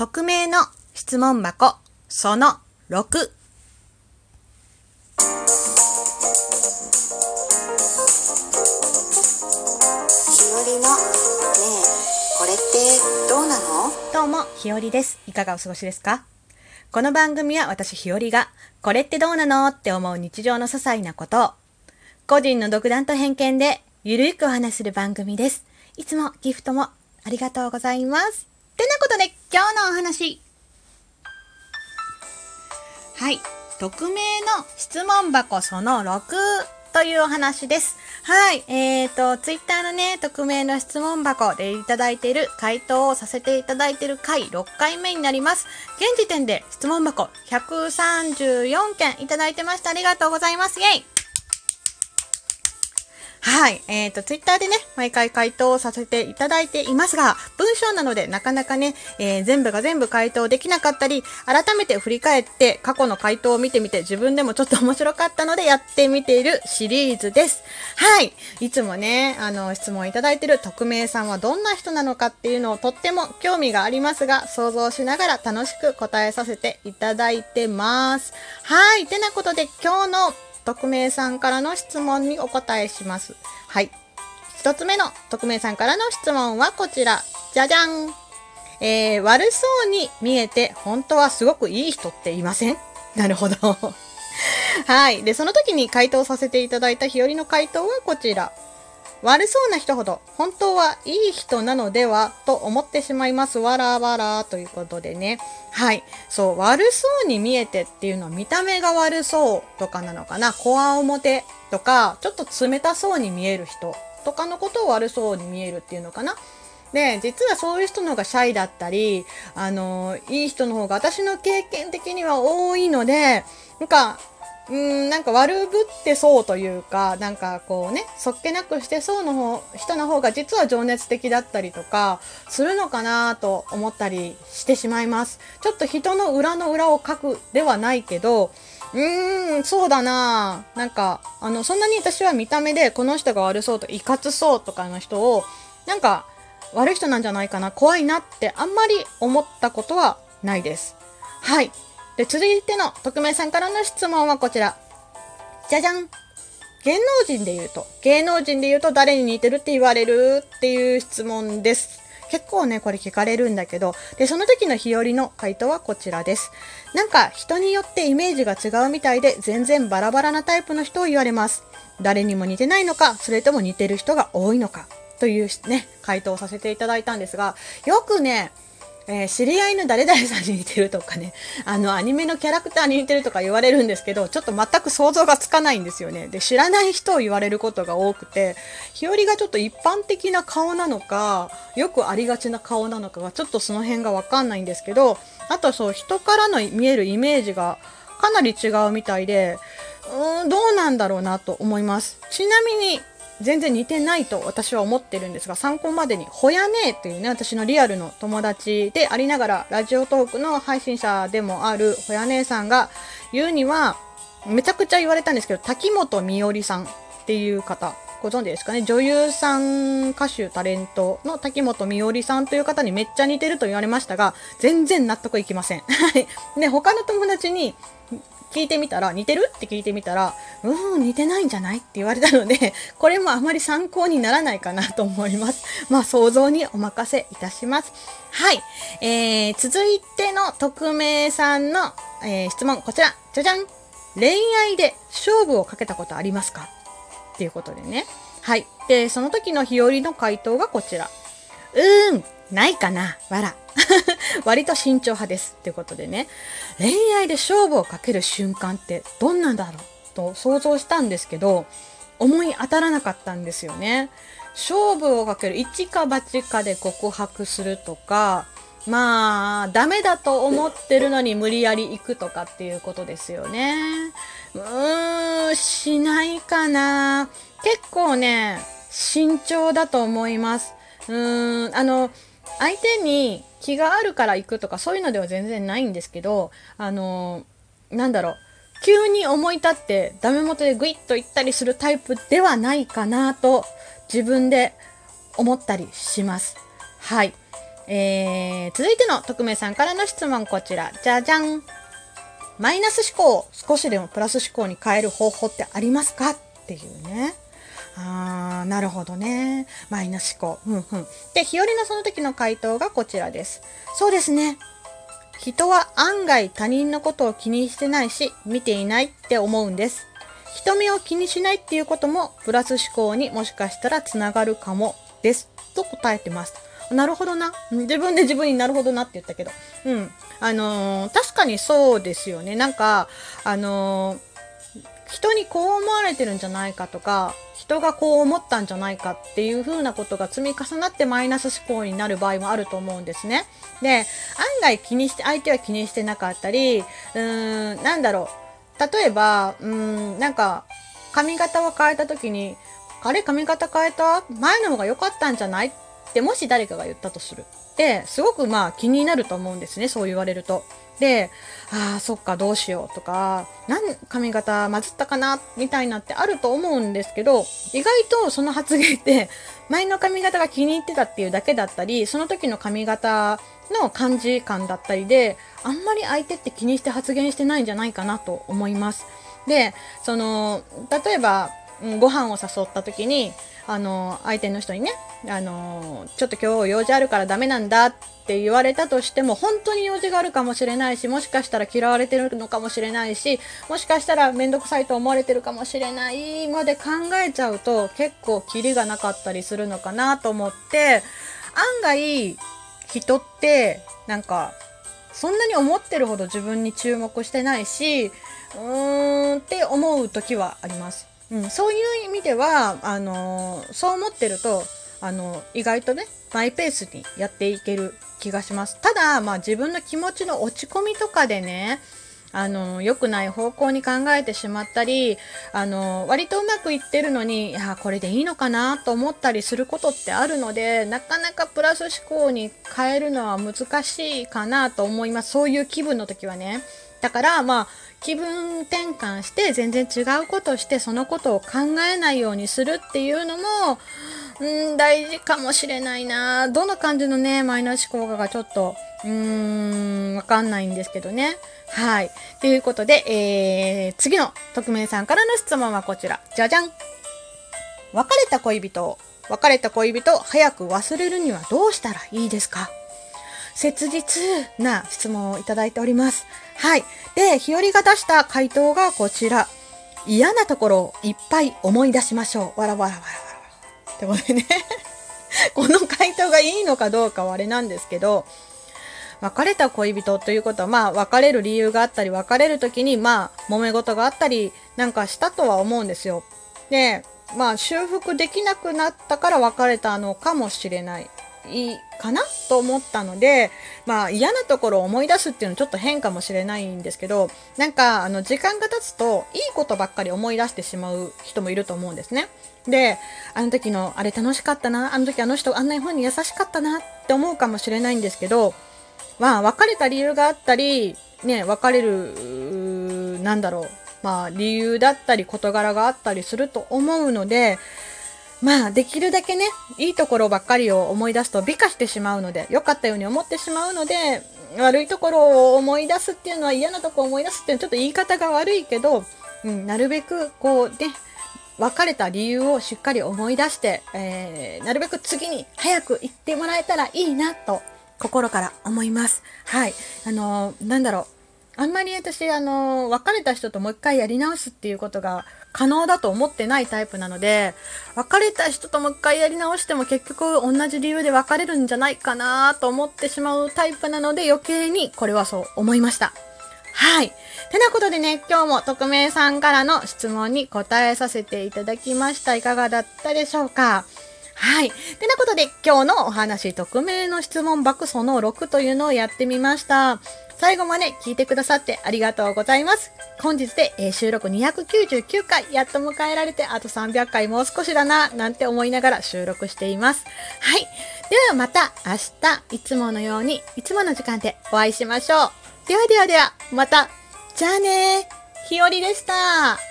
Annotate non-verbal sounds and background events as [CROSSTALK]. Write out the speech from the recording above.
匿名の質問箱。その6ひよりのねえこれってどうなの？どうもひよりです。いかがお過ごしですか？この番組は私ひよりがこれってどうなのって思う日常の些細なことを個人の独断と偏見でゆるくお話しする番組です。いつもギフトもありがとうございます。てなことで今日のお話はい。匿名の質問箱その6というお話です。はい。えーと、ツイッターのね、匿名の質問箱でいただいている回答をさせていただいている回6回目になります。現時点で質問箱134件いただいてました。ありがとうございます。イェイはい。えっ、と、ツイッターでね、毎回回答をさせていただいていますが、文章なのでなかなかね、えー全部が全部回答できなかったり、改めて振り返って過去の回答を見てみて自分でもちょっと面白かったのでやってみているシリーズです。はい。いつもね、あの、質問いただいている匿名さんはどんな人なのかっていうのをとっても興味がありますが、想像しながら楽しく答えさせていただいてます。はい。てなことで今日の匿名さんからの質問にお答えします。はい。一つ目の匿名さんからの質問はこちら。じゃじゃん。えー、悪そうに見えて本当はすごくいい人っていません？[LAUGHS] なるほど。はい。で、その時に回答させていただいた日和の回答はこちら。悪そうな人ほど本当はいい人なのではと思ってしまいます。わらわらということでね。はい。そう、悪そうに見えてっていうのは見た目が悪そうとかなのかな。こわ表とか、ちょっと冷たそうに見える人とかのことを悪そうに見えるっていうのかな。で、実はそういう人の方がシャイだったり、あの、いい人の方が私の経験的には多いので、なんか、うん、なんか悪ぶってそうというか、なんかこうね、そっけなくしてそうの方、人の方が実は情熱的だったりとか、するのかなと思ったりしてしまいます。ちょっと人の裏の裏を書くではないけど、うーん、そうだななんか、あの、そんなに私は見た目でこの人が悪そうと、いかつそうとかの人を、なんか、悪い人なんじゃないかな、怖いなってあんまり思ったことはないです。はい。で、続いての匿名さんからの質問はこちら。じゃじゃん。芸能人で言うと、芸能人で言うと誰に似てるって言われるっていう質問です。結構ね、これ聞かれるんだけど、で、その時の日和の回答はこちらです。なんか人によってイメージが違うみたいで、全然バラバラなタイプの人を言われます。誰にも似てないのか、それとも似てる人が多いのか、というね、回答をさせていただいたんですが、よくね、えー知り合いの誰々さんに似てるとかね、[LAUGHS] あの、アニメのキャラクターに似てるとか言われるんですけど、ちょっと全く想像がつかないんですよね。で、知らない人を言われることが多くて、日和がちょっと一般的な顔なのか、よくありがちな顔なのかが、ちょっとその辺がわかんないんですけど、あとそう、人からの見えるイメージがかなり違うみたいで、うーん、どうなんだろうなと思います。ちなみに、全然似てないと私は思ってるんですが、参考までに、ほやねえっていうね、私のリアルの友達でありながら、ラジオトークの配信者でもあるほやねえさんが言うには、めちゃくちゃ言われたんですけど、滝本美織さんっていう方、ご存知ですかね？女優さん、歌手、タレントの滝本美織さんという方にめっちゃ似てると言われましたが、全然納得いきません。はい。で、他の友達に、聞いてみたら、似てる？って聞いてみたら、うーん、似てないんじゃない？って言われたので、[LAUGHS] これもあまり参考にならないかなと思います。[LAUGHS] まあ、想像にお任せいたします。はい。えー、続いての匿名さんの、えー質問、こちら。じゃじゃん。恋愛で勝負をかけたことありますか？っていうことでね。はい。で、その時の日和の回答がこちら。うーん、ないかな、わら。[LAUGHS] 割と慎重派です。ってことでね。恋愛で勝負をかける瞬間ってどんなんだろうと想像したんですけど、思い当たらなかったんですよね。勝負をかける、一か八かで告白するとか、まあ、ダメだと思ってるのに無理やり行くとかっていうことですよね。うーん、しないかな。結構ね、慎重だと思います。うーん、あの、相手に気があるから行くとかそういうのでは全然ないんですけど、あの、なんだろう。急に思い立ってダメ元でグイッと行ったりするタイプではないかなと自分で思ったりします。はい。えー、続いての匿名さんからの質問こちら。じゃじゃん。マイナス思考を少しでもプラス思考に変える方法ってありますか？っていうね。あー、なるほどね。マイナス思考。うんうん。で、日和のその時の回答がこちらです。そうですね。人は案外他人のことを気にしてないし、見ていないって思うんです。人目を気にしないっていうことも、プラス思考にもしかしたらつながるかもです。と答えてます。なるほどな。自分で自分になるほどなって言ったけど。うん。あのー、確かにそうですよね。なんか、あのー、人にこう思われてるんじゃないかとか、人がこう思ったんじゃないかっていう風なことが積み重なってマイナス思考になる場合もあると思うんですね。で、案外気にして、相手は気にしてなかったり、うーん、なんだろう。例えば、うーん、なんか、髪型を変えた時に、あれ髪型変えた？前の方が良かったんじゃない？ってもし誰かが言ったとする。で、すごくまあ気になると思うんですね、そう言われると。で、ああ、そっか、どうしようとか、何髪型混じったかなみたいなってあると思うんですけど、意外とその発言って、[LAUGHS] 前の髪型が気に入ってたっていうだけだったり、その時の髪型の感じ感だったりで、あんまり相手って気にして発言してないんじゃないかなと思います。で、その、例えば、ご飯を誘った時に、あの、相手の人にね、あの、ちょっと今日用事あるからダメなんだって言われたとしても、本当に用事があるかもしれないし、もしかしたら嫌われてるのかもしれないし、もしかしたらめんどくさいと思われてるかもしれないまで考えちゃうと、結構キリがなかったりするのかなと思って、案外、人って、なんか、そんなに思ってるほど自分に注目してないし、うーんって思う時はあります。うん、そういう意味ではあのそう思ってるとあの意外とねマイペースにやっていける気がします。ただ、まあ、自分の気持ちの落ち込みとかでねあの良くない方向に考えてしまったりあの割とうまくいってるのにいやこれでいいのかなと思ったりすることってあるのでなかなかプラス思考に変えるのは難しいかなと思います。そういう気分の時はね。だからまあ気分転換して全然違うことしてそのことを考えないようにするっていうのもうん大事かもしれないな。どんな感じのねマイナス思考かがちょっとうーんわかんないんですけどね。はい。ということで、えー、次の匿名さんからの質問はこちら。じゃじゃん。別れた恋人別れた恋人を早く忘れるにはどうしたらいいですか？切実な質問をいただいております。はい。で、日和が出した回答がこちら。嫌なところをいっぱい思い出しましょう。わらわらわらわら。ってことでね [LAUGHS] この回答がいいのかどうかはあれなんですけど、別れた恋人ということは、まあ、別れる理由があったり、別れる時に、まあ、揉め事があったり、なんかしたとは思うんですよ。で、まあ、修復できなくなったから別れたのかもしれない。いいかなと思ったので、まあ嫌なところを思い出すっていうのはちょっと変かもしれないんですけど、なんかあの時間が経つといいことばっかり思い出してしまう人もいると思うんですね。で、あの時のあれ楽しかったな、あの時あの人あんな風に優しかったなって思うかもしれないんですけど、まあ別れた理由があったり、ね、別れる、なんだろう、まあ理由だったり事柄があったりすると思うので、まあ、できるだけね、いいところばっかりを思い出すと美化してしまうので、良かったように思ってしまうので、悪いところを思い出すっていうのは嫌なとこを思い出すっていうのはちょっと言い方が悪いけど、うん、なるべくこうね、別れた理由をしっかり思い出して、えー、なるべく次に早く行ってもらえたらいいなと心から思います。はい。あのー、なんだろう。あんまり私、あの、別れた人ともう一回やり直すっていうことが可能だと思ってないタイプなので、別れた人ともう一回やり直しても結局同じ理由で別れるんじゃないかなと思ってしまうタイプなので余計にこれはそう思いました。はい。てなことでね、今日も匿名さんからの質問に答えさせていただきました。いかがだったでしょうか？はい。てなことで今日のお話、匿名の質問バックその6というのをやってみました。最後まで聞いてくださってありがとうございます。本日で、え、収録299回、やっと迎えられて、あと300回もう少しだな、なんて思いながら収録しています。はい。ではまた明日、いつものように、いつもの時間でお会いしましょう。ではではでは、また。じゃあねひよりでした。